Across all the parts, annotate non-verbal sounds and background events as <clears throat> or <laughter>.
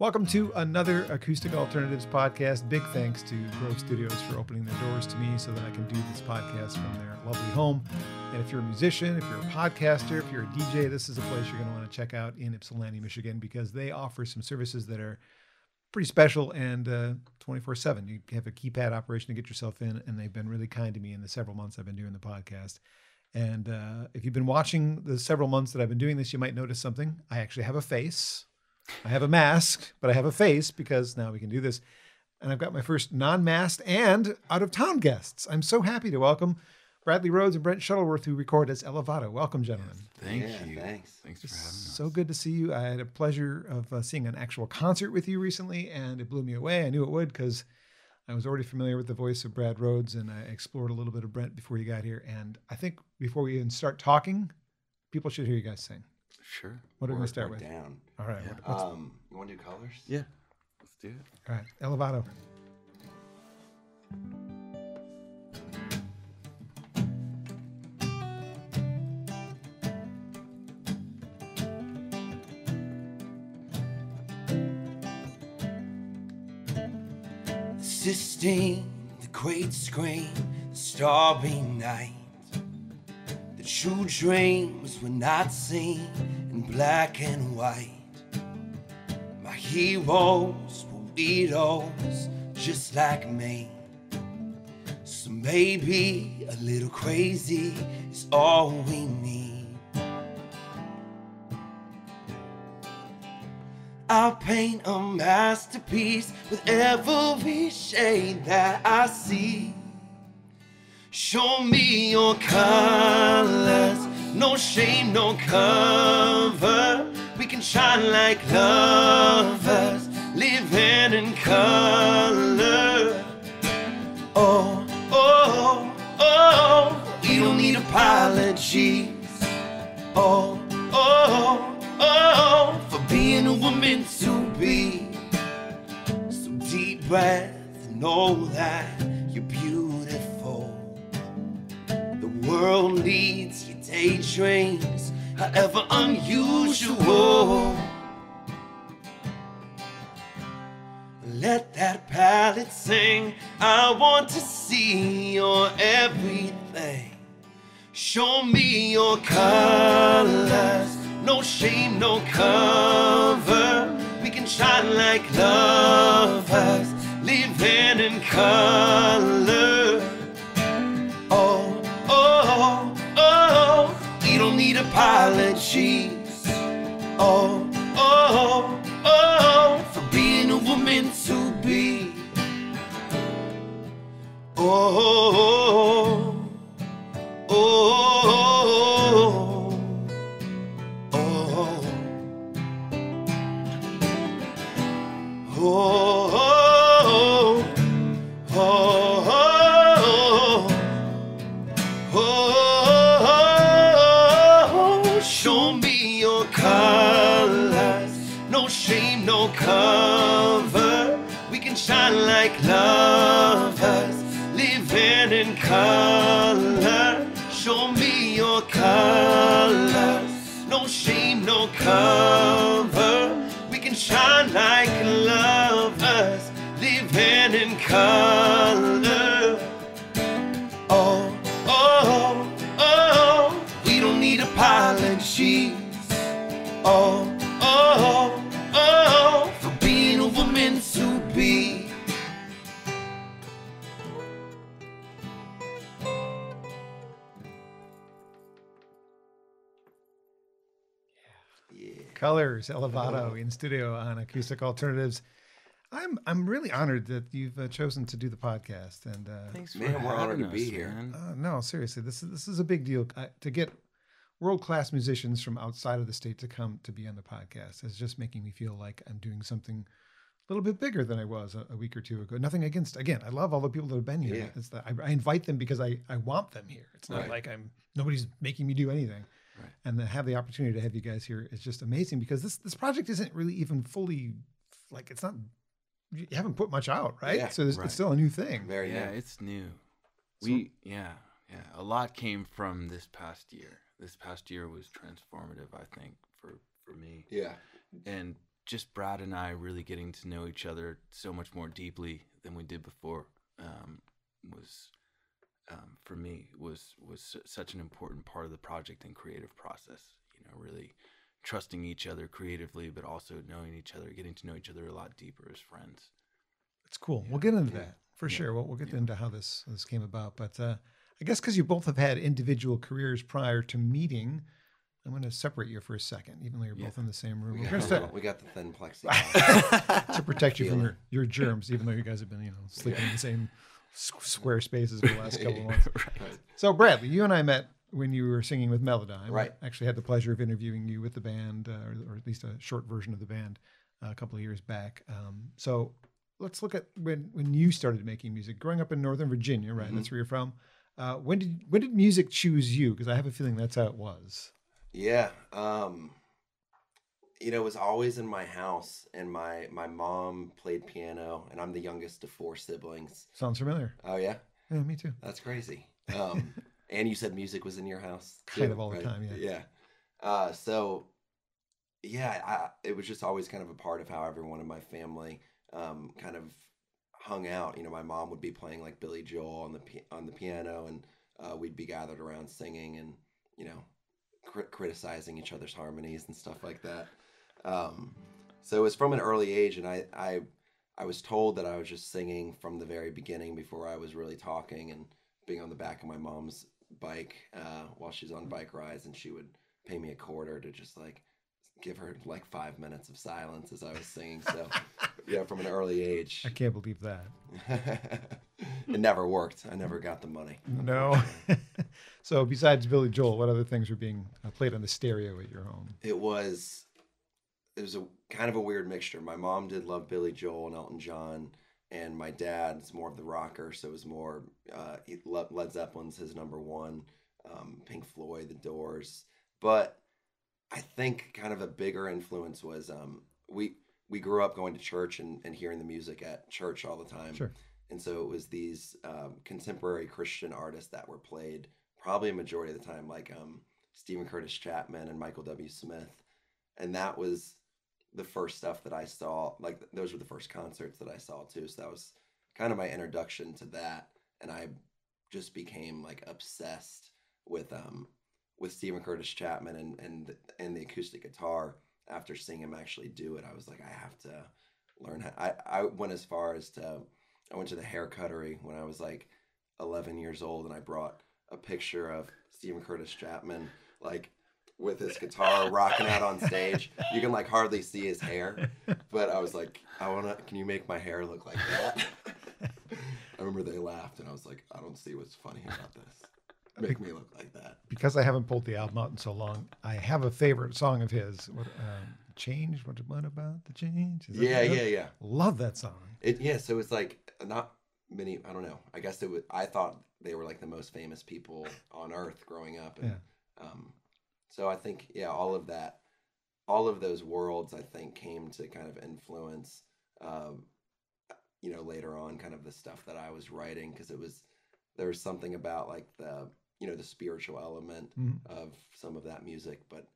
Welcome to another Acoustic Alternatives podcast. Big thanks to Grove Studios for opening their doors to me so that I can do this podcast from their lovely home. And if you're a musician, if you're a podcaster, if you're a DJ, this is a place you're going to want to check out in Ypsilanti, Michigan, because they offer some services that are pretty special and 24 7. You have a keypad operation to get yourself in, and they've been really kind to me in the several months I've been doing the podcast. And uh, if you've been watching the several months that I've been doing this, you might notice something. I actually have a face. I have a mask, but I have a face because now we can do this. And I've got my first non masked and out of town guests. I'm so happy to welcome Bradley Rhodes and Brent Shuttleworth, who record as Elevado. Welcome, gentlemen. Thank Yeah, you. thanks. Thanks for having us. So good to see you. I had a pleasure of uh, seeing an actual concert with you recently, and it blew me away. I knew it would because I was already familiar with the voice of Brad Rhodes, and I explored a little bit of Brent before you got here. And I think before we even start talking, people should hear you guys sing. Sure. What are we going to start with? Down. All right. Yeah. what- Um, you want to do colors? Yeah. Let's do it. all right. Elevado. The Sistine, the great screen, the starry night. The true dreams were not seen in black and white. My heroes were weirdos just like me. So maybe a little crazy is all we need. I'll paint a masterpiece with every shade that I see. Show me your colors, no shame, no cover. We can shine like lovers, living in color. Oh, oh, oh, we don't need apologies. Oh, oh, oh, for being we're meant to be. So deep breath, know that you're beautiful. The world needs daydreams, however unusual. Let that palette sing. I want to see your everything. Show me your colors. No shame, no cover. We can shine like lovers, living in color. Oh, don't need apologies. Oh, oh, Colors, Elevado in studio on Acoustic Alternatives. I'm I'm really honored that you've uh, chosen to do the podcast, and uh, Thanks for Man, we're honored to be us, here. uh, no, seriously, this is this is a big deal I, to get world class musicians from outside of the state to come to be on the podcast. It's just making me feel like I'm doing something a little bit bigger than I was a, a week or two ago. Nothing against, again, I love all the people that have been here. Yeah. It's that I, I invite them because I I want them here. It's not Right. like I'm nobody's making me do anything. Right. And to have the opportunity to have you guys here is just amazing because this this project isn't really even fully like it's not you haven't put much out, right? Yeah, so there's, right. it's still a new thing. Very Yeah, nice. it's new. So- We yeah yeah a lot came from this past year. This past year was transformative, I think, for for me. Yeah. and just Brad and I really getting to know each other so much more deeply than we did before um, was um, for me was was such an important part of the project and creative process. You know, really trusting each other creatively, but also knowing each other, getting to know each other a lot deeper as friends. It's cool. We'll get into that for sure. We'll, we'll get into how this this came about. But uh, I guess because you both have had individual careers prior to meeting, I'm going to separate you for a second, even though you're both in the same room. We We're got, the- start we got the thin <laughs> plexiglass. to protect you from your, your germs, even though you guys have been, you know, sleeping in the same s- square for the last <laughs> couple of months. So, Bradley, you and I met when you were singing with Melodime. Right. I actually had the pleasure of interviewing you with the band, uh, or, or at least a short version of the band, uh, a couple of years back. Um, so, let's look at when when you started making music. Growing up in Northern Virginia, right? That's where you're from. Uh, when did when did music choose you? Because I have a feeling that's how it was. Yeah. Um, you know, it was always in my house, and my my mom played piano, and I'm the youngest of four siblings. Sounds familiar. Oh yeah, Yeah, me too. that's crazy. Um, <laughs> and you said music was in your house, Kind of all the time, yeah. Yeah. Uh, so, yeah, I, it was just always kind of a part of how everyone in my family um, kind of hung out. You know, my mom would be playing like Billy Joel on the on the piano, and uh, we'd be gathered around singing and you know crit- criticizing each other's harmonies and stuff like that. Um, so it was from an early age, and I, I I was told that I was just singing from the very beginning before I was really talking and being on the back of my mom's bike uh, while she's on bike rides, and she would pay me a quarter to just like give her like five minutes of silence as I was singing. So <laughs> yeah, from an early age, I can't believe that. <laughs> it never worked. I never got the money. No. <laughs> so besides Billy Joel, what other things were being uh, played on the stereo at your home? It was it was a kind of a weird mixture. My mom did love Billy Joel and Elton John, and my dad's more of the rocker, so it was more uh, Led Zeppelin's his number one, um, Pink Floyd, The Doors. But I think kind of a bigger influence was um, we we grew up going to church and, and hearing the music at church all the time. Sure. And so it was these um, contemporary Christian artists that were played probably a majority of the time, like um, Steven Curtis Chapman and Michael W. Smith. And that was the first stuff that I saw. Like those were the first concerts that I saw too. So that was kind of my introduction to that. And I just became like obsessed with um with Steven Curtis Chapman and and and the acoustic guitar. After seeing him actually do it, I was like, I have to learn. How, I I went as far as to I went to the hair cuttery when I was like 11 years old, and I brought a picture of Steven Curtis Chapman like with his guitar rocking out on stage. You can like hardly see his hair, but I was like, I wanna. Can you make my hair look like that? <laughs> I remember they laughed, and I was like, I don't see what's funny about this. Make me look like that. Because I haven't pulled the album out in so long, I have a favorite song of his. What um, change? What, what about the change? Yeah, yeah, yeah. Love that song. It yeah, so it's like not many. I don't know. I guess it was. I thought they were like the most famous people on earth growing up, and um, so I think yeah, all of that, all of those worlds, I think came to kind of influence, um, you know, later on, kind of the stuff that I was writing because it was there was something about like the you know the spiritual element Mhm. of some of that music, but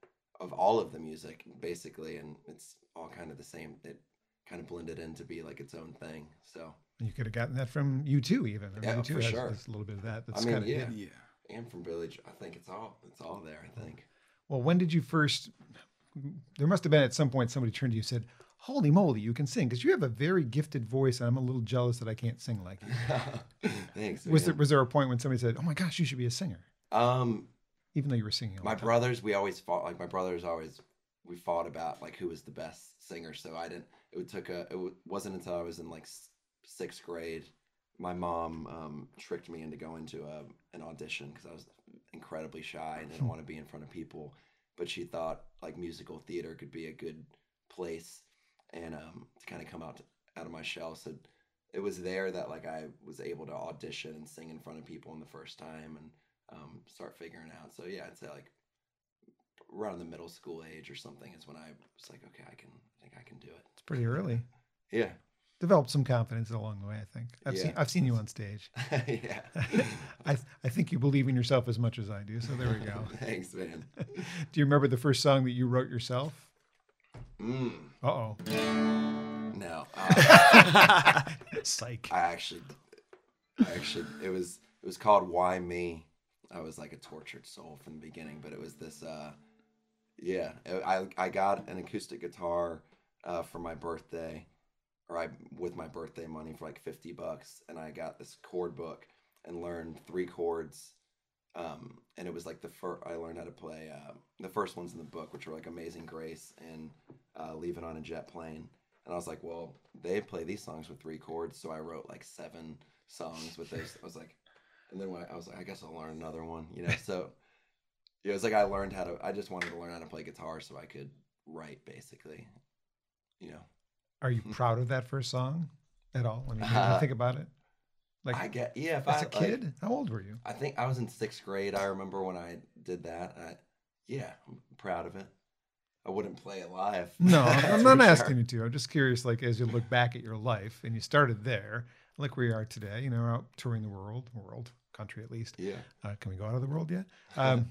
of all of the music basically, and it's all kind of the same. It kind of blended in to be like its own thing. So You could have gotten that from U2, even. I mean, Yeah, U2 for has, sure. has a little bit of that. That's I mean, kind of yeah. Yeah. and from Village, I think it's all it's all there. I think. Well, when did you first? There must have been at some point somebody turned to you and said, "Holy moly, you can sing!" Because you have a very gifted voice, and I'm a little jealous that I can't sing like you. <laughs> Thanks. Was there was there a point when somebody said, "Oh my gosh, you should be a singer," Um, even though you were singing? All my time? brothers, we always fought. Like my brothers always, we fought about like who was the best singer. So I didn't. It took a. It wasn't until I was in like sixth grade, my mom um, tricked me into going to a, an audition because I was incredibly shy and didn't want to be in front of people. But she thought like musical theater could be a good place and um, to kind of come out out of my shell. So it was there that like I was able to audition and sing in front of people in the first time and um, start figuring out. So yeah, I'd say like around the middle school age or something is when I was like, okay, I can, I think I can do it. It's pretty early. Yeah, Developed some confidence along the way. I think I've seen I've seen you on stage. <laughs> yeah. <laughs> I I think you believe in yourself as much as I do. So there we go. <laughs> Thanks, man. do you remember the first song that you wrote yourself? Mm, Uh oh. no. Uh, Psych. I actually, I actually, it was it was called Why Me. I was like a tortured soul from the beginning, but it was this. uh Yeah, I I got an acoustic guitar uh, for my birthday, or I with my birthday money for like fifty bucks, and I got this chord book and learned three chords. Um, and it was like the first I learned how to play uh, the first ones in the book, which were like Amazing Grace and uh, Leaving on a Jet Plane. And I was like, well, they play these songs with three chords, so I wrote like seven songs with those. I was like, and then when I, I was like, I guess I'll learn another one, you know. <laughs> So yeah, it was like I learned how to. I just wanted to learn how to play guitar so I could write, basically. You know, Are you proud of that first song at all? I mean, when you Uh, think about it. Like I get yeah. If as I, a like, kid, how old were you? I think I was in sixth grade. I remember when I did that. I, yeah, I'm proud of it. I wouldn't play it live. <laughs> No, I'm not asking you to. I'm just curious, like as you look back at your life and you started there, like where you are today, you know, out touring the world, world, country at least. Yeah. Uh, can we go out of the world yet? <laughs> Um,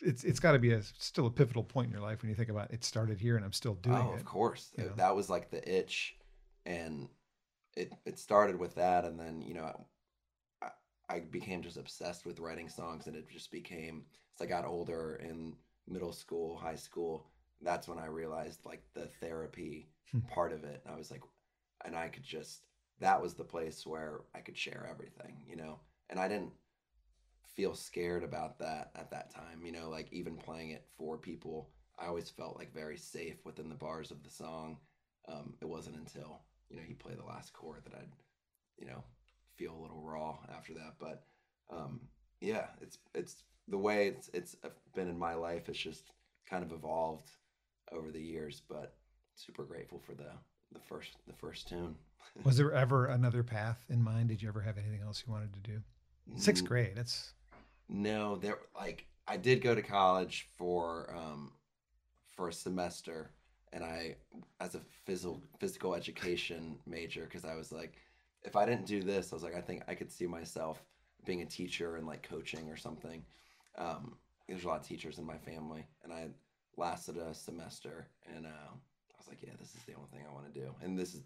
it's it's got to be a still a pivotal point in your life when you think about it started here and I'm still doing oh, it. of course. you know? That was like the itch, and it it started with that, and then you know, I, I became just obsessed with writing songs, and it just became as I got older in middle school, high school. That's when I realized like the therapy Hmm. part of it. And I was like, and I could just that was the place where I could share everything, you know, and I didn't feel scared about that at that time, you know, like even playing it for people I always felt like very safe within the bars of the song. Um, it wasn't until you know you play the last chord that I'd you know feel a little raw after that. But um, yeah, it's it's the way it's it's been in my life. It's just kind of evolved over the years. But super grateful for the the first the first tune. Was there ever another path in mind? Did you ever have anything else you wanted to do? Sixth grade. That's No, there like I did go to college for um for a semester and I as a physical physical education major because I was like if I didn't do this I was like I think I could see myself being a teacher and like coaching or something. Um there's a lot of teachers in my family and I lasted a semester and uh, I was like yeah this is the only thing I want to do and this is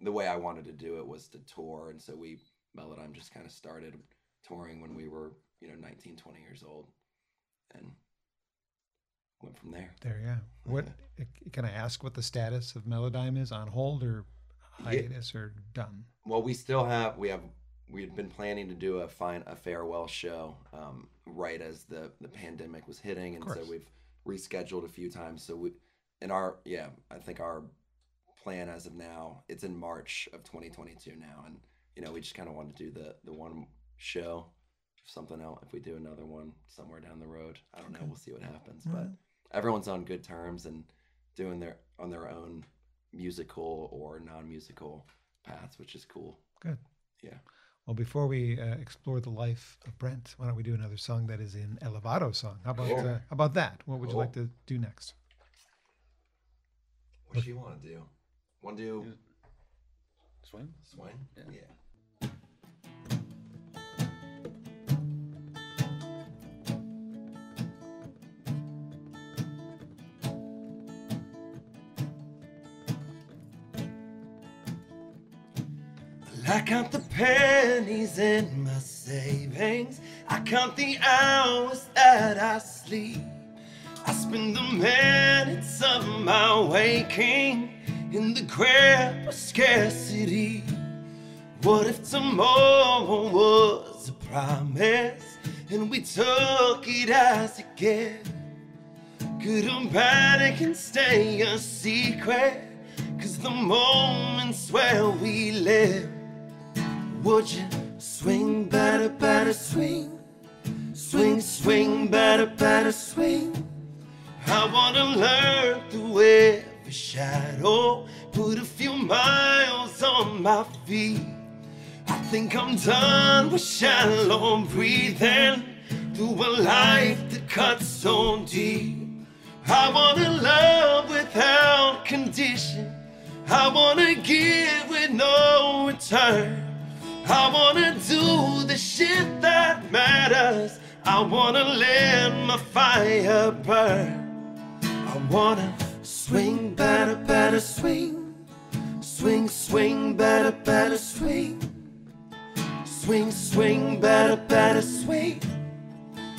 the way I wanted to do it was to tour and so we Melodime just kind of started touring when we were you know 19 20 years old and went from there there. Yeah. What can I ask? What the status of Melodime is? On hold or Yeah. hiatus or done? well we still have we have we had been planning to do a fine a farewell show um, right as the the pandemic was hitting and so we've rescheduled a few times so we in our yeah i think our plan as of now it's in march of 2022 now and you know we just kind of want to do the the one show something else if we do another one somewhere down the road i don't know we'll see what happens All but right. everyone's on good terms and doing their on their own musical or non-musical paths which is cool Good. Yeah. Well, before we uh, explore the life of Brent, why don't we do another song that is in Elevado song? How about Cool. uh, how about that? What would you like to do next? What do you want to do? Want to do Swing? swing? Yeah. yeah. I count the pennies in my savings. I count the hours that I sleep. I spend the minutes of my waking in the grip of scarcity. What if tomorrow was a promise and we took it as a gift? Good or bad, it stay a secret. Cause the moments where we live. Would you swing better, better swing? Swing, swing, better, better swing. I wanna learn to through every shadow. Put a few miles on my feet. I think I'm done with shallow breathing through a life that cuts so deep. I wanna love without condition. I wanna give with no return. I wanna do the shit that matters. I wanna let my fire burn. I wanna Swing, better, better swing. Swing, swing, better, better swing. Swing, swing, better, better swing.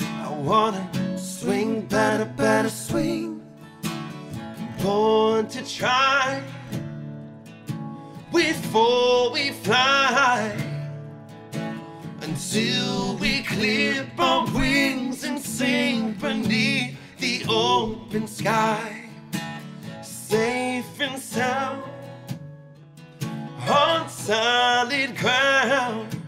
I wanna swing, better, better swing. Born to try before we fly until we clip our wings and sing beneath the open sky, safe and sound on solid ground.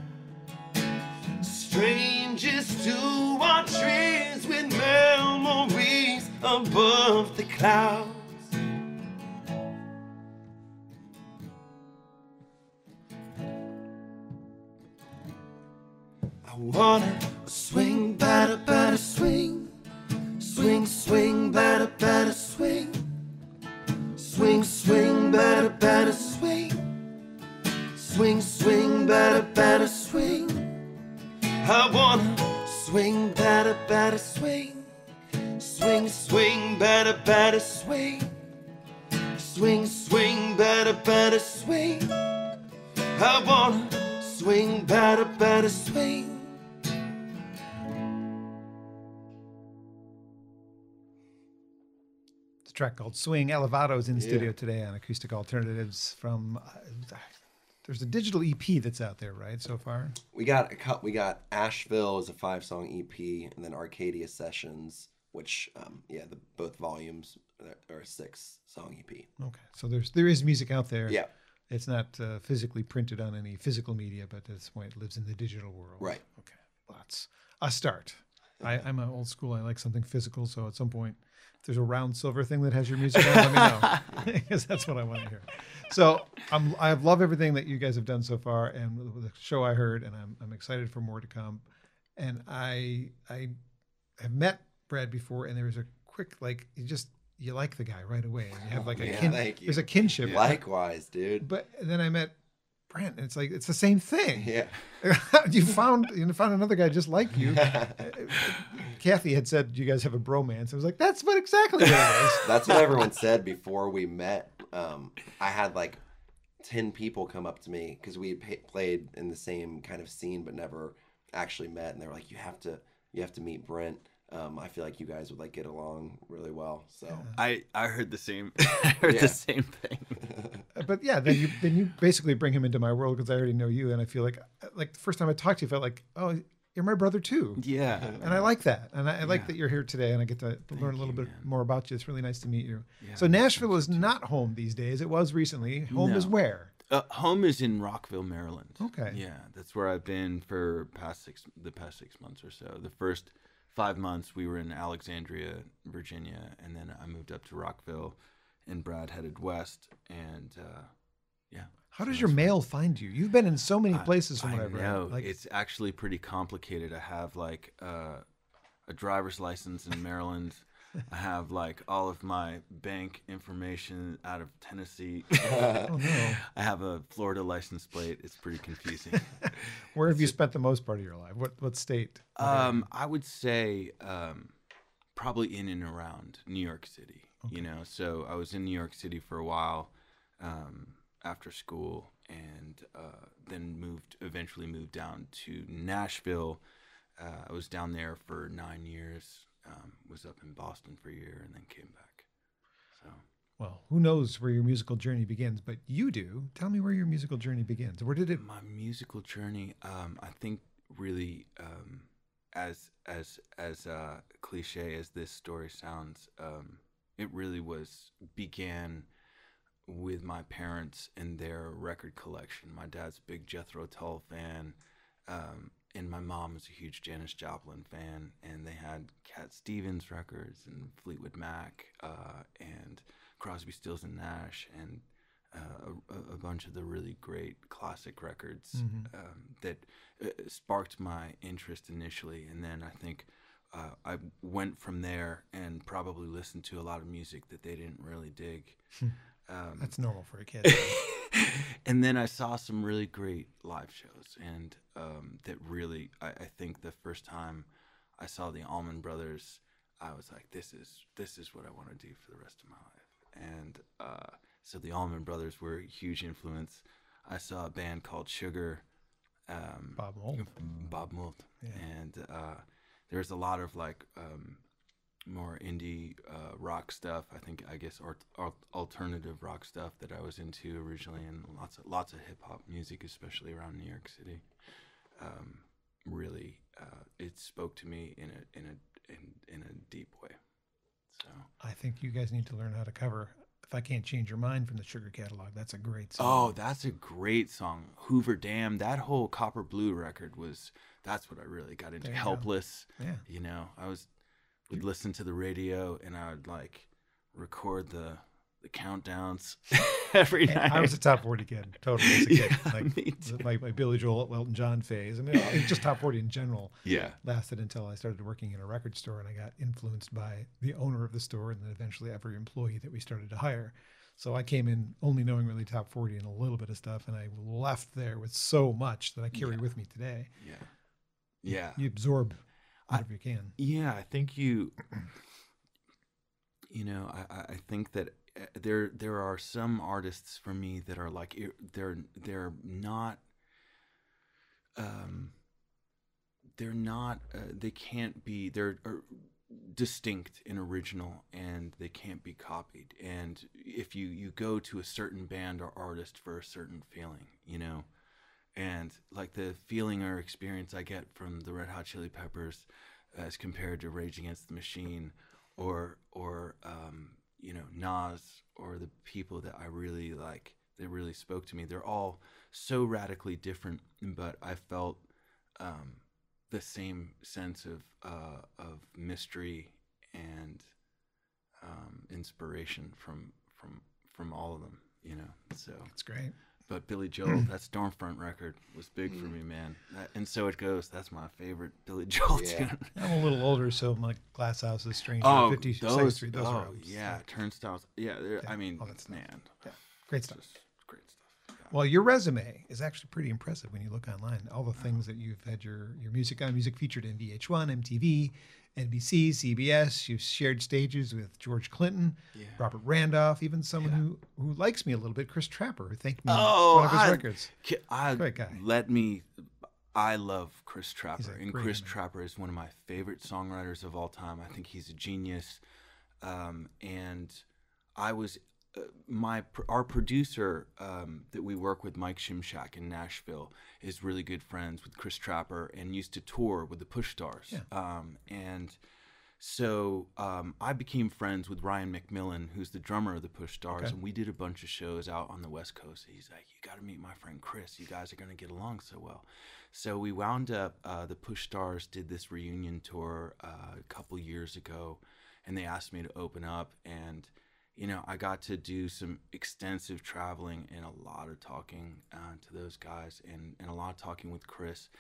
Strangers to our dreams with memories above the clouds. Wanna swing, better, better swing. Swing, swing, better, better swing. Swing, swing, better, better swing. Swing, swing, better, better swing. I wanna swing, better, better swing. Swing, swing, better, better swing. Swing, swing, better, better swing. I wanna swing, better, better swing. Track called Swing. Elevado's in the studio today on Acoustic Alternatives from. Uh, there's a digital EP that's out there, right? So far, We got a cut. We got Asheville as a five song EP, and then Arcadia Sessions, which um, yeah, the both volumes are- a six song EP. okay. So there's there is music out there. Yeah, It's not uh, physically printed on any physical media, but at this point, it lives in the digital world. Right. Okay. That's a start. I, I'm an old school. I like something physical. So at some point, if there's a round silver thing that has your music on, let me know <laughs> <laughs> because that's what I want to hear. So I'm I love everything that you guys have done so far, and the show I heard, and I'm I'm excited for more to come. And I I have met Brad before, and there was a quick like you just you like the guy right away, and you have oh, like a Yeah, kin- thank you. there's a kinship. likewise, dude. But then I met Brent, and it's like it's the same thing. Yeah, <laughs> you found you found another guy just like you. <laughs> Kathy had said you guys have a bromance. I was like, that's what exactly what it is. <laughs> that's what everyone said before we met. Um, I had like ten people come up to me because we had pa- played in the same kind of scene, but never actually met, and they were like, "You have to, you have to meet Brent." Um, I feel like you guys would like get along really well. So I I heard the same. I heard Yeah. the same thing. But yeah, then you then you basically bring him into my world because I already know you, and I feel like like the first time I talked to you, I felt like, oh, you're my brother too. Yeah. And I like that, and I, I like Yeah. that you're here today, and I get to learn a little you, bit man. more about you. It's really nice to meet you. Yeah, so Nashville is not home these days. It was recently. Home is where? Uh, home is in Rockville, Maryland. Okay. Yeah, that's where I've been for past six the past six months or so. The first five months we were in Alexandria, Virginia, and then I moved up to Rockville, and Brad headed west, and uh, yeah. How does your mail find you? You've been in so many places from I know. Like, it's actually pretty complicated. I have like uh, a driver's license in Maryland. I <laughs> have like all of my bank information out of Tennessee. <laughs> oh no. <laughs> I have a Florida license plate. It's pretty confusing. Where have you spent the most part of your life? What what state? Um, I would say um, probably in and around New York City. You know, so I was in New York City for a while um, after school, and uh, then moved. Eventually moved down to Nashville. Uh, I was down there for nine years. Um, was up in Boston for a year, and then came back. So. well, who knows where your musical journey begins? But you do. Tell me where your musical journey begins. Where did it? my musical journey um i think really um as as as uh cliche as this story sounds um it really was began with my parents and their record collection my dad's a big jethro tull fan um and my mom was a huge Janis Joplin fan, and they had Cat Stevens records and Fleetwood Mac, uh, and Crosby, Stills and Nash, and uh, a, a bunch of the really great classic records Mhm. um, that uh, sparked my interest initially, and then I think uh, I went from there and probably listened to a lot of music that they didn't really dig. um, That's normal for a kid. <laughs> and then I saw some really great live shows, and um, that really, I, I think the first time I saw the Allman Brothers, I was like, "This is this is what I want to do for the rest of my life." and uh, so the Allman Brothers were a huge influence. I saw a band called Sugar. Um, Bob Mould. Bob Mould, Yeah. and uh, there's a lot of like um, more indie uh, rock stuff. I think I guess art, art, alternative rock stuff that I was into originally, and lots of lots of hip hop music, especially around New York City. Um, really, uh, it spoke to me in a in a in, in a deep way. So I think you guys need to learn how to cover. If I can't change your mind from the Sugar catalog, that's a great song. Oh, that's a great song. Hoover Dam. That whole Copper Blue record was that's what I really got into. There you go. Helpless. yeah. You know, I was would listen to the radio and I would like record the the countdowns <laughs> every And <laughs> night. I was a top 40 kid, totally as a kid. Yeah, like me too. my, my Billy Joel, Elton John phase. I mean, just top 40 in general yeah. lasted until I started working in a record store and I got influenced by the owner of the store and then eventually every employee that we started to hire. So I came in only knowing really top 40 and a little bit of stuff, and I left there with so much that I carry Yeah. with me today. Yeah. Yeah. You absorb I- you can. Yeah, I think you. <clears throat> You know, I, I- I think that uh, there there are some artists for me that are like they're they're not. Um. They're not. Uh, they can't be. They're uh, distinct and original, and they can't be copied. And if you you go to a certain band or artist for a certain feeling, you know, and like the feeling or experience I get from the Red Hot Chili Peppers as compared to Rage Against the Machine or or um, you know Nas or the people that I really like that really spoke to me. They're all so radically different, but I felt um, the same sense of uh, of mystery and um, inspiration from from from all of them. You know, so It's great. But Billy Joel, hmm. that Storm Front record was big for hmm. me, man. That, and so it goes. That's my favorite Billy <laughs> Joel Yeah. tune. I'm a little older, so my Glass House is Stranger, Oh, 50 Second those, Street, those oh are albums. yeah, turnstiles. Yeah, Yeah, I mean, all that man, Yeah, great stuff. great stuff. Well, your resume is actually pretty impressive when you look online. All the things that you've had your your music on, music featured in VH1, MTV, NBC, CBS. You've shared stages with George Clinton, Yeah. Robert Randolph, even someone Yeah. who who likes me a little bit, Chris Trapper, who thanked me Oh, for one of his I- records. I, Great guy. Let me. I love Chris Trapper, and Chris man. Trapper is one of my favorite songwriters of all time. I think he's a genius. Um, and I was uh, my our producer um, that we work with, Mike Shimshak in Nashville, is really good friends with Chris Trapper and used to tour with the Push Stars. Yeah. Um, and so um, I became friends with Ryan McMillan, who's the drummer of the Push Stars, Okay. and we did a bunch of shows out on the West Coast. He's like, "You got to meet my friend Chris. You guys are gonna get along so well." So we wound up. Uh, the Push Stars did this reunion tour uh, a couple years ago, and they asked me to open up, and you know, I got to do some extensive traveling and a lot of talking uh, to those guys, and and a lot of talking with Chris.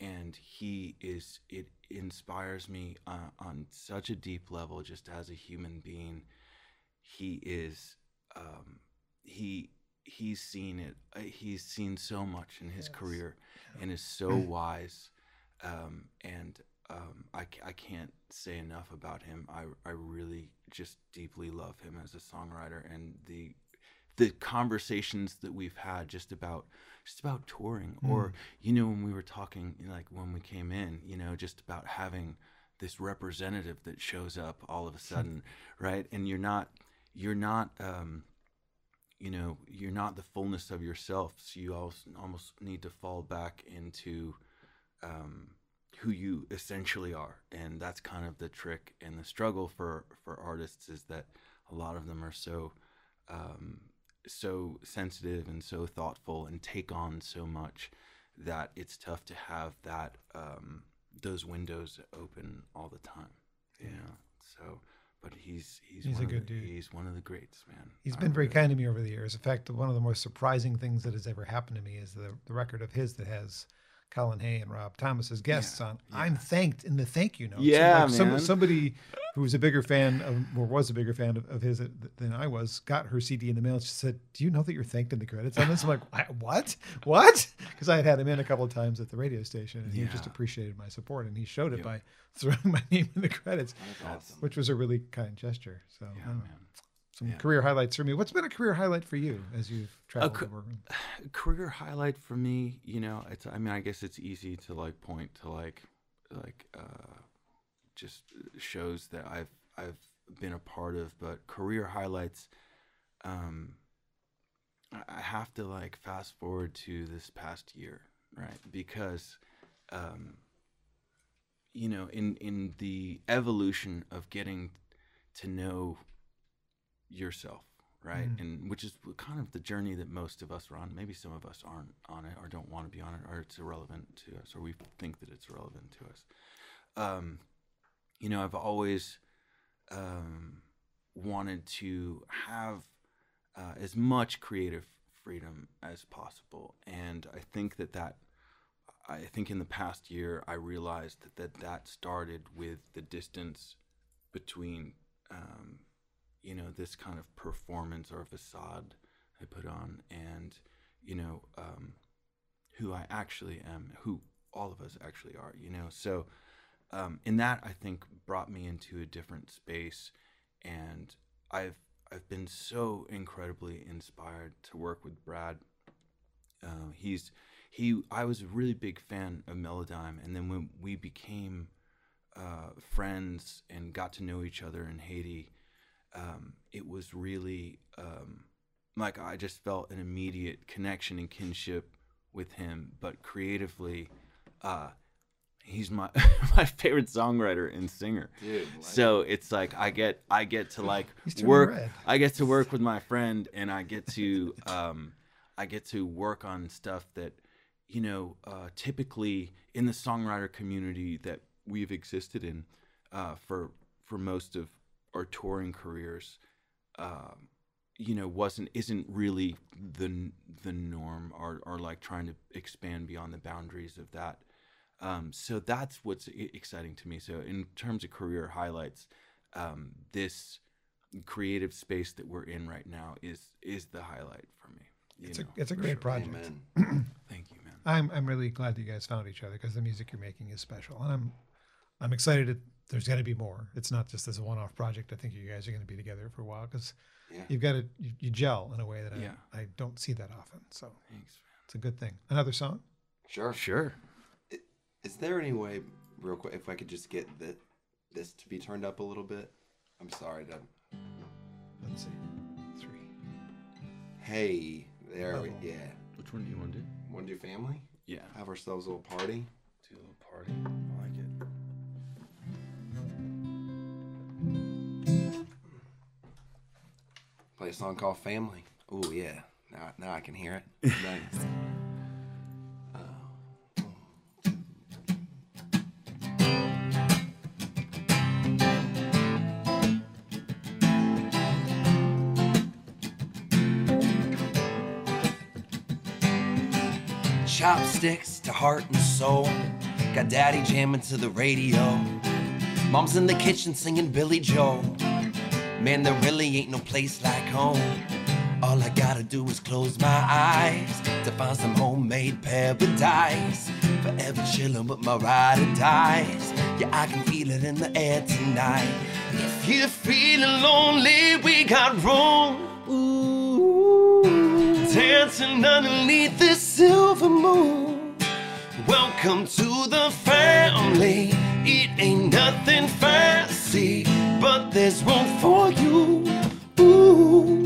And he is it inspires me uh, on such a deep level just as a human being. He is um, he he's seen it uh, he's seen so much in his Yes. career and is so <laughs> wise um, and um, I, I can't say enough about him. I, I really just deeply love him as a songwriter and the the conversations that we've had just about just about touring or you know when we were talking like when we came in you know just about having this representative that shows up all of a sudden right? And you're not you're not um you know you're not the fullness of yourself so you almost need to fall back into um who you essentially are and that's kind of the trick and the struggle for for artists is that a lot of them are so um so sensitive and so thoughtful and take on so much that it's tough to have that um, those windows open all the time. yeah. know, so but he's he's He's a good the, dude. He's one of the greats, man. He's I been very kind to me over the years. In fact, one of the most surprising things that has ever happened to me is the, the record of his that has Colin Hay and Rob Thomas as guests on. I'm thanked in the thank you notes. Yeah, Like some- somebody who was a bigger fan of, or was a bigger fan of, of his than I was, got her CD in the mail. and She said, "Do you know that you're thanked in the credits on this?" I'm like, "What? What?" Because I had had him in a couple of times at the radio station, and he just appreciated my support, and he showed it Yeah. by <laughs> throwing my name in the credits, awesome. which was a really kind gesture. So, Yeah, I don't know. man. some Yeah. career highlights for me. What's been a career highlight for you as you've traveled ca- over? <sighs> career highlight for me you know it's i mean i guess it's easy to like point to like like uh just shows that i've i've been a part of but career highlights um i I have to like fast forward to this past year right because um you know in in the evolution of getting to know yourself right? Mm. and which is kind of the journey that most of us are on. Maybe some of us aren't on it or don't want to be on it or it's irrelevant to us or we think that it's relevant to us. Um you know i've always um wanted to have uh, as much creative freedom as possible. And i think that that i think in the past year i realized that that, that started with the distance between um, you know this kind of performance or facade I put on, and you know um, who I actually am, who all of us actually are. You know, so um, in that I think brought me into a different space, and I've I've been so incredibly inspired to work with Brad. Uh, he's he I was a really big fan of Melodime, and then when we became uh, friends and got to know each other in Haiti, um, it was really um, like I just felt an immediate connection and kinship with him. But creatively, uh, he's my <laughs> my favorite songwriter and singer. Dude, like- So it's like I get I get to like work red. I get to work with my friend and I get to <laughs> um I get to work on stuff that you know uh, typically in the songwriter community that we've existed in uh, for for most of our touring careers um, you know wasn't isn't really the the norm or or like trying to expand beyond the boundaries of that um, so that's what's exciting to me so in terms of career highlights um, this creative space that we're in right now is is the highlight for me you It's a it's a great sure. project. <clears throat> Thank you man I'm I'm really glad that you guys found each other because the music you're making is special, and I'm I'm excited. That there's going to be more. It's not just as a one-off project. I think you guys are going to be together for a while because Yeah. you've got to you, you gel in a way that Yeah. I, I don't see that often. So thanks it's a good thing. Another song. Sure. sure Is there any way, real quick, if I could just get the, this to be turned up a little bit? I'm sorry to. Let's see. Three. Hey, there we. Yeah. which one do you want to do Want to do family? yeah Have ourselves a little party. do a little party Play a song called Family. Oh yeah. Now, now I can hear it. <laughs> Nice. Chopsticks to heart and soul. Got daddy jamming to the radio. Mom's in the kitchen singing Billy Joel. Man, there really ain't no place like home. All I gotta do is close my eyes to find some homemade paradise. Forever chillin' with my ride or dies. Yeah, I can feel it in the air tonight. If you're feeling lonely, we got room. Ooh, dancing underneath the silver moon. Welcome to the family. It ain't nothing fancy, but there's room for you. Ooh,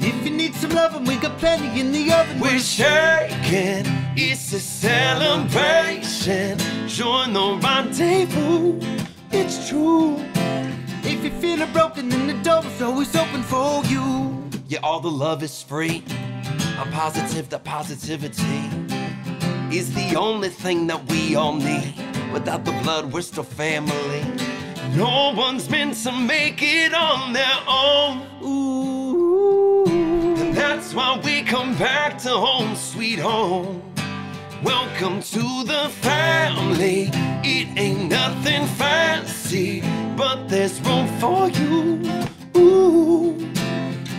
If you need some loving, we got plenty in the oven. we're shaking. It's a celebration. Join the rendezvous. It's true. If you're feeling broken, then the door door's always open for you. Yeah, all the love is free. I'm positive that positivity is the only thing that we all need. Without the blood, we're still family. No one's meant to make it on their own. Ooh. And that's why we come back to home, sweet home. Welcome to the family. It ain't nothing fancy, but there's room for you. Ooh.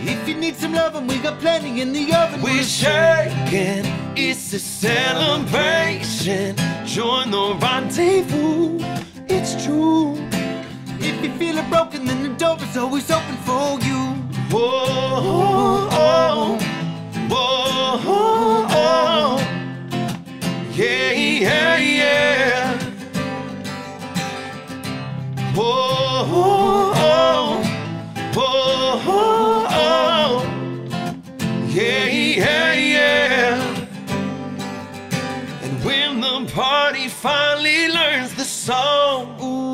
If you need some loving, we got plenty in the oven. We're shaking, it's a celebration. Join the rendezvous, it's true. If you're feeling broken, then the door is always open for you. Whoa, oh, whoa, oh, oh. yeah, yeah, yeah. Whoa, oh, whoa, oh, yeah, yeah, yeah. And when the party finally learns the song, ooh,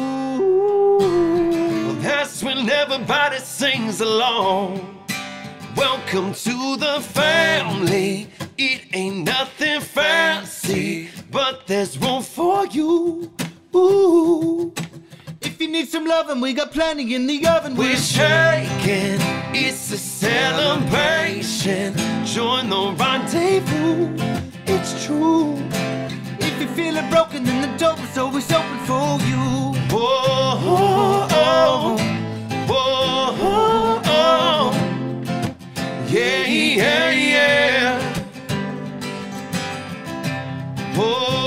when everybody sings along. Welcome to the family. It ain't nothing fancy, but there's room for you. Ooh. If you need some loving, we got plenty in the oven. We're shaking, it's a celebration. Join the rendezvous, it's true. If you're feeling broken, then the door is always open for you. Whoa, oh, whoa, oh, oh. yeah, yeah, yeah. Whoa,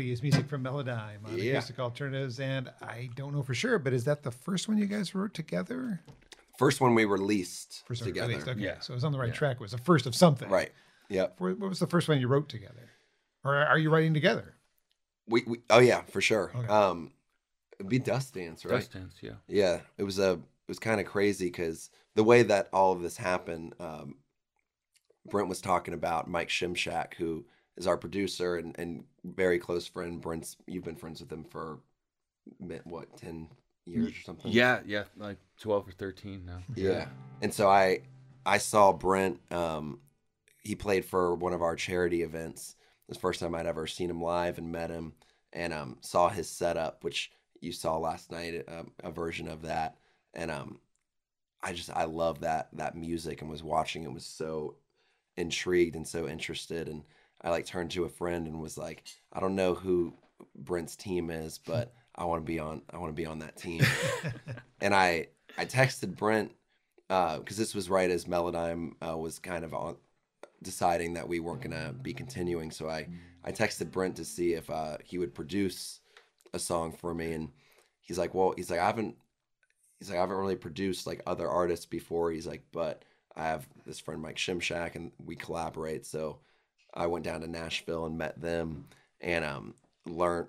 Family is music from Melodime on Yeah. Acoustic Alternatives, and I don't know for sure, but is that the first one you guys wrote together? First one we released First one together. released, okay. Yeah. So it was on the right Yeah. track. It was the first of something. Right. Yeah. What what was the first one you wrote together? Or are you writing together? We, we oh yeah, for sure. Okay. Um it'd be Dust Dance, right? Dust Dance, yeah. Yeah, it was a it was kind of crazy because the way that all of this happened, um, Brent was talking about Mike Shimshak, who is our producer and, and very close friend. Brent's you've been friends with him for what ten years or something. Yeah, yeah, like 12 or 13 now. yeah. And so I I saw Brent. Um, he played for one of our charity events. It was the first time I'd ever seen him live and met him, and um, saw his setup, which you saw last night, um, a version of that. And um, I just I love that that music and was watching and was so intrigued and so interested. And I like turned to a friend and was like, I don't know who Brent's team is, but I want to be on I want to be on that team. <laughs> and I I texted Brent because this was right as Melodime uh, was kind of on deciding that we weren't gonna be continuing. So I I texted Brent to see if uh, he would produce a song for me, and he's like, well, he's like I haven't he's like I haven't really produced like other artists before. He's like, but I have this friend Mike Shimshak, and we collaborate. So I went down to Nashville and met them, and um learned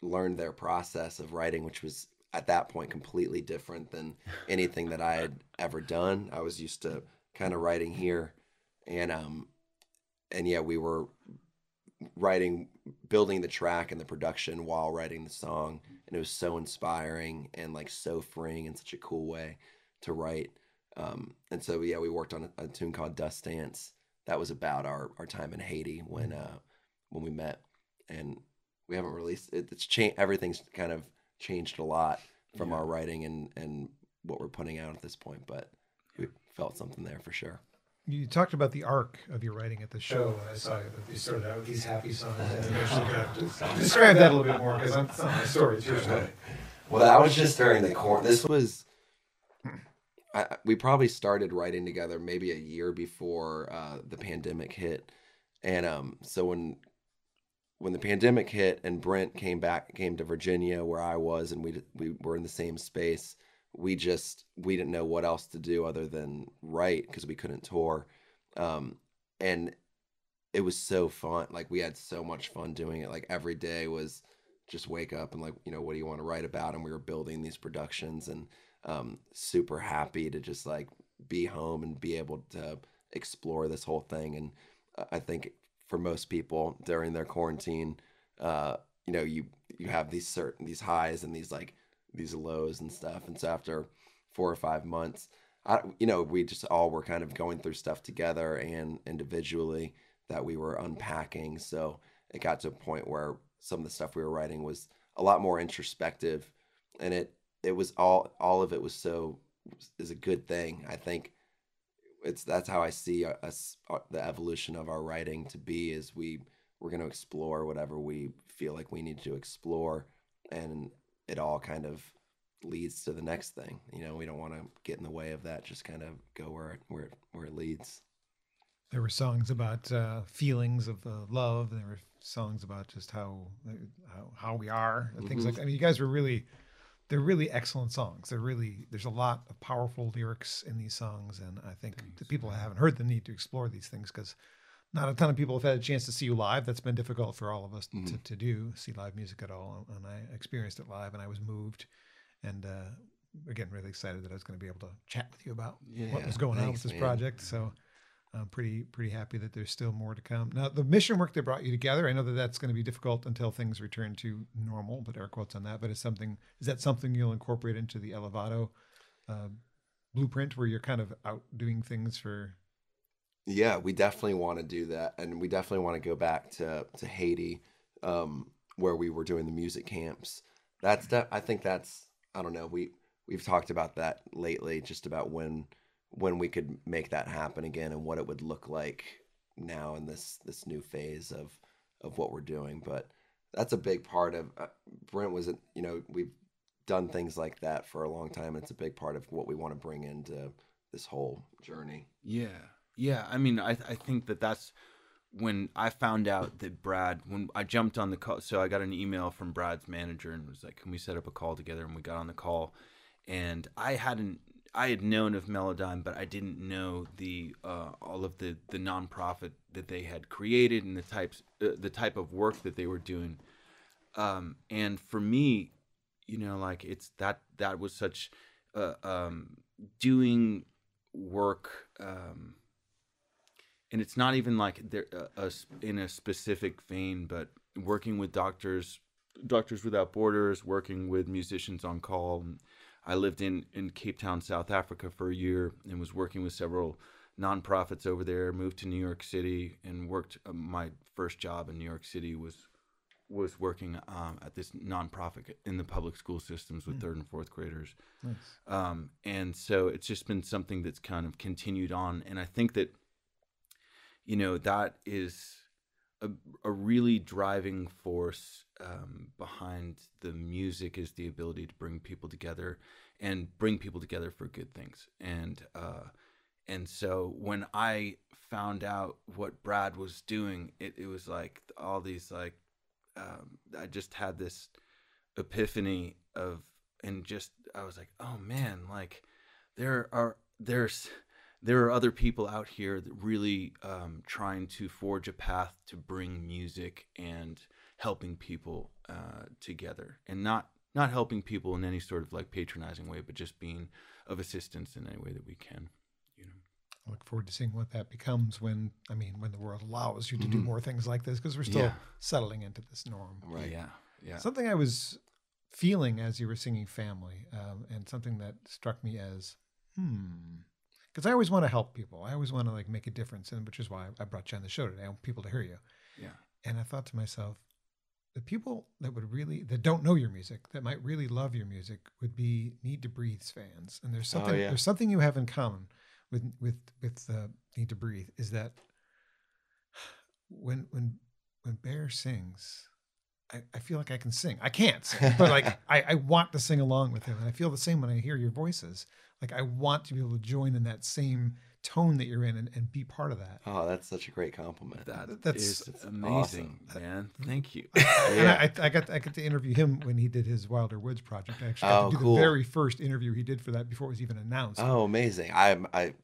learned their process of writing, which was at that point completely different than <laughs> anything that I had ever done. I was used to kind of writing here, and um, and yeah, we were writing, building the track and the production while writing the song, and it was so inspiring and like so freeing in such a cool way to write. Um, and so yeah, we worked on a, a tune called Dust Dance. That was about our, our time in Haiti when uh, when we met, and we haven't released it. It's changed. Everything's kind of changed a lot from Yeah. our writing and and what we're putting out at this point. But we felt something there for sure. You talked about the arc of your writing at the show. I saw that you started out with these happy songs <laughs> and eventually got to describe that a little bit more because it's not my story, it's your story. Well, that was just during the quarantine. This was. I, we probably started writing together maybe a year before uh, the pandemic hit, and um, so when when the pandemic hit and Brent came back, came to Virginia where I was, and we we were in the same space. We just we didn't know what else to do other than write because we couldn't tour, um, and it was so fun. Like we had so much fun doing it. Like every day was just wake up and like you know what do you want to write about and we were building these productions and um, super happy to just like be home and be able to explore this whole thing. And uh, i think for most people during their quarantine uh, you know you you have these certain these highs and these like these lows and stuff. And so after four or five months I, you know we just all were kind of going through stuff together and individually that we were unpacking. So it got to a point where some of the stuff we were writing was a lot more introspective and it it was all all of it was so is a good thing i think it's that's how i see us the evolution of our writing to be is we we're going to explore whatever we feel like we need to explore and it all kind of leads to the next thing. You know, we don't want to get in the way of that. Just kind of go where it, where where it leads. There were songs about uh, feelings of uh, love. There were songs about just how how, how we are and things like. that. I mean, you guys were really they're really excellent songs. They're really there's a lot of powerful lyrics in these songs, and I think the people that haven't heard them need to explore these things because not a ton of people have had a chance to see you live. That's been difficult for all of us to, to do see live music at all, and I experienced it live, and I was moved, and uh, again really excited that I was going to be able to chat with you about what was going on with this man. project. So. I'm pretty pretty happy that there's still more to come. Now, the mission work that brought you together, I know that that's going to be difficult until things return to normal. But air quotes on that. But it's something. Is that something you'll incorporate into the Elevado uh, blueprint, where you're kind of out doing things for? Yeah, we definitely want to do that, and we definitely want to go back to to Haiti, um, where we were doing the music camps. That's de- I think that's I don't know. We we've talked about that lately, just about when when we could make that happen again and what it would look like now in this this new phase of of what we're doing. But that's a big part of uh, Brent was you know we've done things like that for a long time. It's a big part of what we want to bring into this whole journey. Yeah, yeah. I mean, I I think that that's when I found out that Brad, when I jumped on the call, so I got an email from Brad's manager and was like, "Can we set up a call together?" And we got on the call, and I hadn't, I had known of Melodime, but I didn't know the uh, all of the the nonprofit that they had created and the types, uh, the type of work that they were doing. Um, and for me, you know, like it's that that was such, uh, um, doing work. Um, and it's not even like there a, a s- in a specific vein, but working with doctors, Doctors Without Borders, working with musicians on call. And I lived in in Cape Town, South Africa, for a year, and was working with several nonprofits over there. Moved to New York City and worked. Uh, my first job in New York City was was working um, at this nonprofit in the public school systems with third and fourth graders. Nice. Um, and so it's just been something that's kind of continued on. And I think that, you know, that is a, a really driving force um, behind the music is the ability to bring people together and bring people together for good things. And, uh, and so when I found out what Brad was doing, it, it was like all these like, um, I just had this epiphany of and just I was like, oh man, like there are there's there are other people out here that really um, trying to forge a path to bring music and helping people uh, together, and not not helping people in any sort of like patronizing way, but just being of assistance in any way that we can. You know. I look forward to seeing what that becomes when I mean when the world allows you to do Mhm. more things like this because we're still Yeah. settling into this norm. Right. Yeah. Yeah. Something I was feeling as you were singing "Family," um, and something that struck me as, hmm, because I always want to help people. I always want to like make a difference, and which is why I brought you on the show today. I want people to hear you. yeah. And I thought to myself, the people that would really that don't know your music that might really love your music would be Need to Breathe's fans. And there's Oh, something yeah. there's something you have in common with with with uh, Need to Breathe is that when when when Bear sings, I, I feel like I can sing. I can't sing, but like <laughs> I, I want to sing along with him. And I feel the same when I hear your voices. Like I want to be able to join in that same tone that you're in and, and be part of that. Oh, that's such a great compliment. That That's- is that's amazing, man. Thank you. <laughs> And I, I got I got to interview him when he did his Wilder Woods project. I actually got Oh, to do cool. the very first interview he did for that before it was even announced. Oh, amazing! I'm I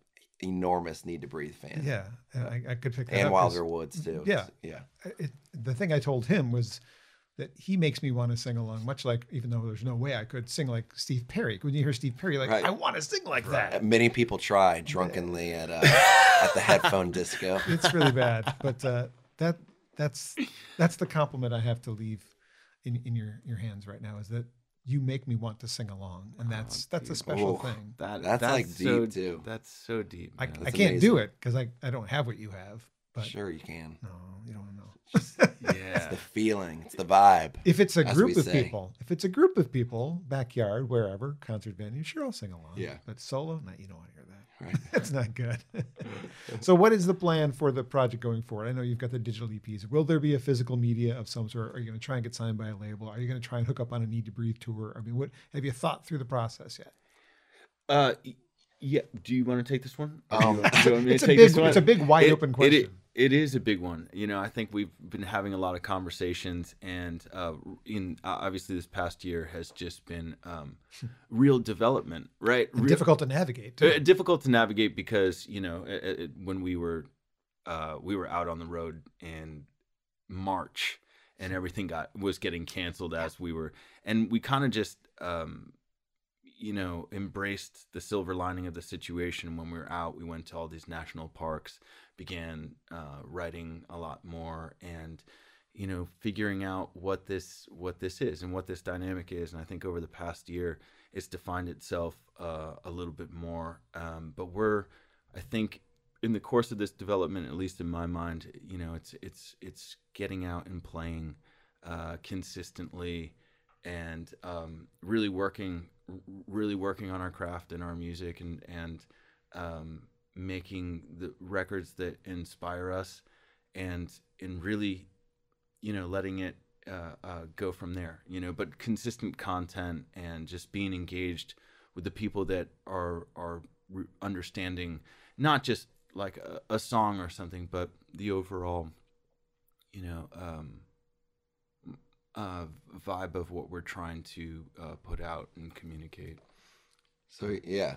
enormous Need to Breathe fan. yeah, and I, I could pick that and up 'cause Wilder Woods too. Yeah. yeah. It, the thing I told him was that he makes me want to sing along, much like even though there's no way I could sing like Steve Perry. When you hear Steve Perry, like Right. I want to sing like Uh, that. Many people try drunkenly at uh, <laughs> at the headphone disco. It's really bad, but uh, that that's that's the compliment I have to leave in in your your hands right now is that you make me want to sing along, and that's that's a special Ooh. thing. That That's, like, so, deep, too. That's so deep. I, man. I That's can't do it because I, I don't have what you have. But Sure, you can. no, you don't know. Yeah. It's the feeling, it's the vibe. If it's a group of say. people, if it's a group of people, backyard, wherever, concert venue, sure I'll sing along. Yeah. But solo, no, you don't want to hear that. Right. <laughs> That's not good. <laughs> so, what is the plan for the project going forward? I know you've got the digital EPs. Will there be a physical media of some sort? Are you going to try and get signed by a label? Are you going to try and hook up on a Need to Breathe tour? I mean, what have you thought through the process yet? Uh, yeah. Do you want to take this one? Um, do you want- do you want me to It's a take big, this one? it's a big, wide It- open it question. it is a big one. You know, I think we've been having a lot of conversations, and uh, in uh, obviously this past year has just been um, <laughs> real development, right? Real- difficult to navigate. uh, difficult to navigate because you know it, it, when we were uh, we were out on the road in March and everything got was getting canceled as we were and we kind of just um, you know embraced the silver lining of the situation when we were out we went to all these national parks began uh, writing a lot more and you know figuring out what this what this is and what this dynamic is. And i think over the past year it's defined itself uh, a little bit more. Um, but we're i think in the course of this development at least in my mind you know it's it's it's getting out and playing uh, consistently and um, really working really working on our craft and our music and and um, making the records that inspire us and and really you know letting it uh, uh, go from there you know but consistent content and just being engaged with the people that are are re- understanding not just like a, a song or something but the overall you know um, uh, vibe of what we're trying to uh, put out and communicate So yeah,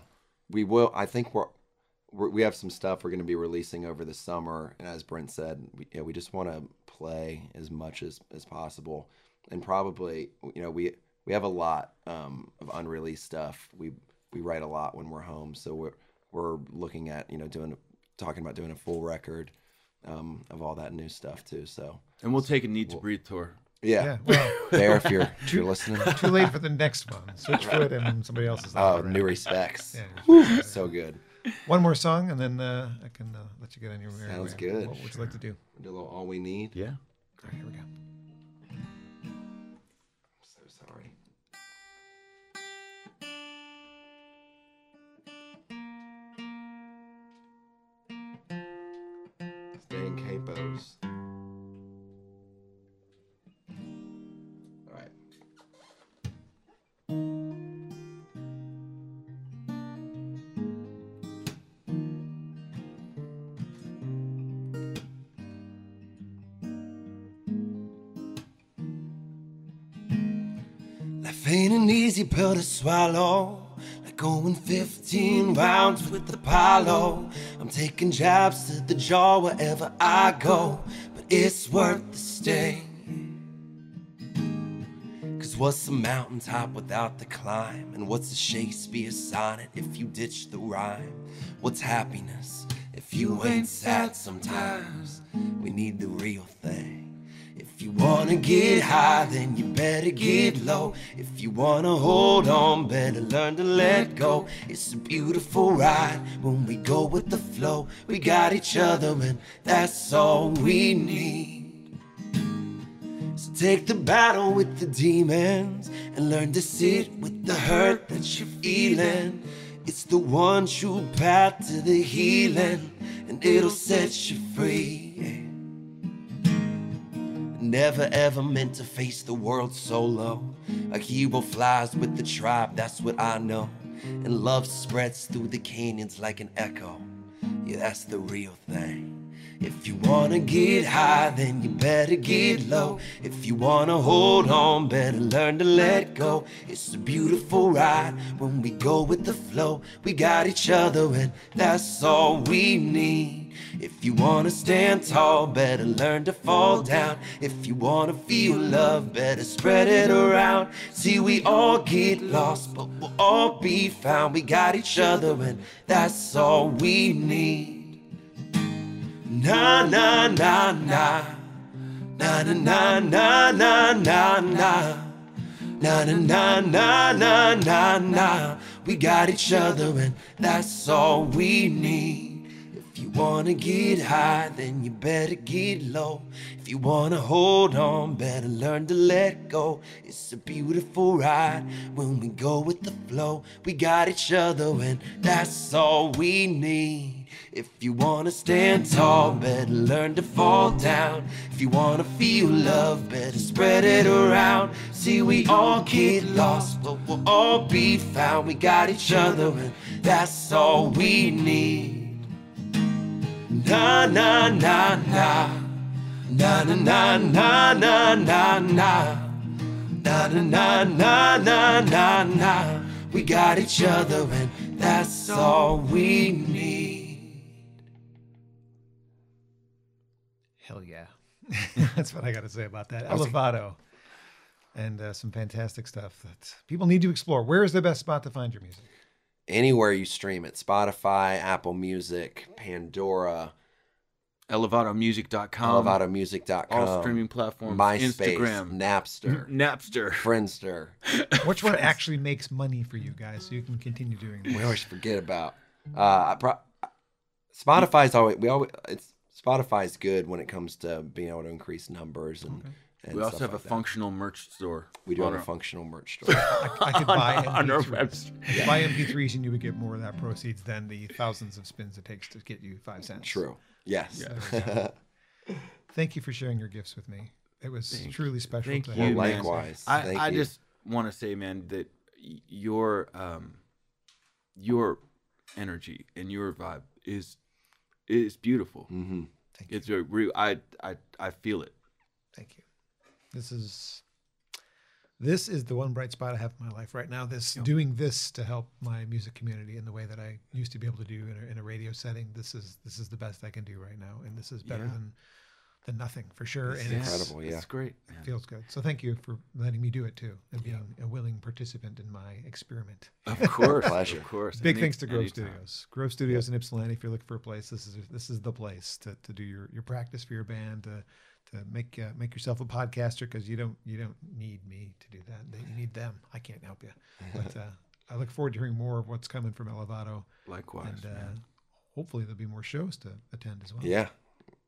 we will. I think we're we have some stuff we're going to be releasing over the summer, and as Brent said, we, yeah, we just want to play as much as as possible, and probably you know we we have a lot um, of unreleased stuff. We we write a lot when we're home, so we're we're looking at you know doing talking about doing a full record um, of all that new stuff too. So and we'll take a need to breathe tour yeah, yeah. Well, <laughs> there if you're if you're listening. too late for the next one. Switchfoot and somebody else's. <laughs> Oh, new respects. Yeah. So good. One more song, and then uh, I can uh, let you get on your merry Sounds way. good. What would you like to do? Do a little all we need. yeah All right, here we go. To swallow. Like going 15 rounds with Apollo. I'm taking jabs to the jaw wherever I go. But it's worth the stay. Cause what's a mountaintop without the climb? And what's a Shakespeare sonnet if you ditch the rhyme? What's happiness if you ain't sad sometimes? We need the real thing. If you wanna get high, then you better get low. If you wanna hold on, better learn to let go. It's a beautiful ride when we go with the flow. We got each other, and that's all we need. So take the battle with the demons and learn to sit with the hurt that you're feeling. It's the one true path to the healing, and it'll set you free. Never ever meant to face the world solo. A hero flies with the tribe, that's what I know. And love spreads through the canyons like an echo. Yeah, that's the real thing. If you wanna get high, then you better get low. If you wanna hold on, better learn to let go. It's a beautiful ride when we go with the flow. We got each other, and that's all we need. If you wanna stand tall, better learn to fall down. If you wanna feel love, better spread it around. See, we all get lost, but we'll all be found. We got each other, and that's all we need. Na na na na. Na na na na na na na. Na na na na na. We got each other and that's all we need. If you wanna get high, then you better get low. If you wanna hold on, better learn to let go. It's a beautiful ride when we go with the flow. We got each other, and that's all we need. If you wanna stand tall, better learn to fall down. If you wanna feel love, better spread it around. See, we all get lost, but we'll all be found. We got each other, and that's all we need. Na na na na. Na na na na na na na. Na na na na na na na. We got each other, and that's all we need. <laughs> That's what I got to say about that. Elevado. And uh, some fantastic stuff that people need to explore. Where is the best spot to find your music? Anywhere you stream it Spotify, Apple Music, Pandora, ElevadoMusic.com. ElevadoMusic.com, All streaming platforms. MySpace, Instagram. Napster, <laughs> Napster. Friendster. <laughs> Which one actually makes money for you guys so you can continue doing this? we always forget about. Uh, I pro- Spotify's always we always it's Spotify's good when it comes to being able to increase numbers and. and We also stuff have a that. functional merch store. We do have a functional merch <laughs> store. I could buy on our MP3s. website. Buy MP3s and you would get more of that proceeds than the thousands of spins it takes to get you five cents. True. Yes. Thank you for sharing your gifts with me. It was Thank- truly special Thank to you. have Well, likewise. I, Thank I you. just want to say, man, that your um, your energy and your vibe is is beautiful. hmm Thank you. It's a real. I I I feel it. Thank you. This is this is the one bright spot I have in my life right now. This doing this to help my music community in the way that I used to be able to do in a, in a radio setting. This is this is the best I can do right now, and this is better Yeah. than than nothing for sure. This and is it's- incredible. yeah. It's great. man. It feels good. So thank you for letting me do it too, and being a willing participant in my experiment. Of course, Pleasure. Of course. Big Any- thanks to Grove anytime. Studios. Grove Studios in Ypsilanti. If you're looking for a place, this is this is the place to, to do your, your practice for your band to to make uh, make yourself a podcaster because you don't you don't need me to do that. They- You need them. I can't help you. But uh, I look forward to hearing more of what's coming from Elevado, Likewise. and uh, hopefully there'll be more shows to attend as well. Yeah.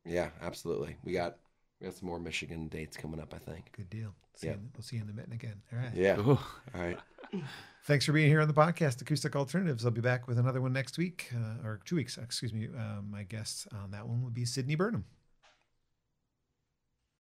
Yeah. Absolutely. We got we got some more Michigan dates coming up. I think. good deal. See Yeah. you, we'll see you in the mitten again. All right. Yeah. Oh, All right. <laughs> Thanks for being here on the podcast, Acoustic Alternatives. I'll be back with another one next week, uh, or two weeks, excuse me. Uh, my guest on that one would be Sydney Burnham.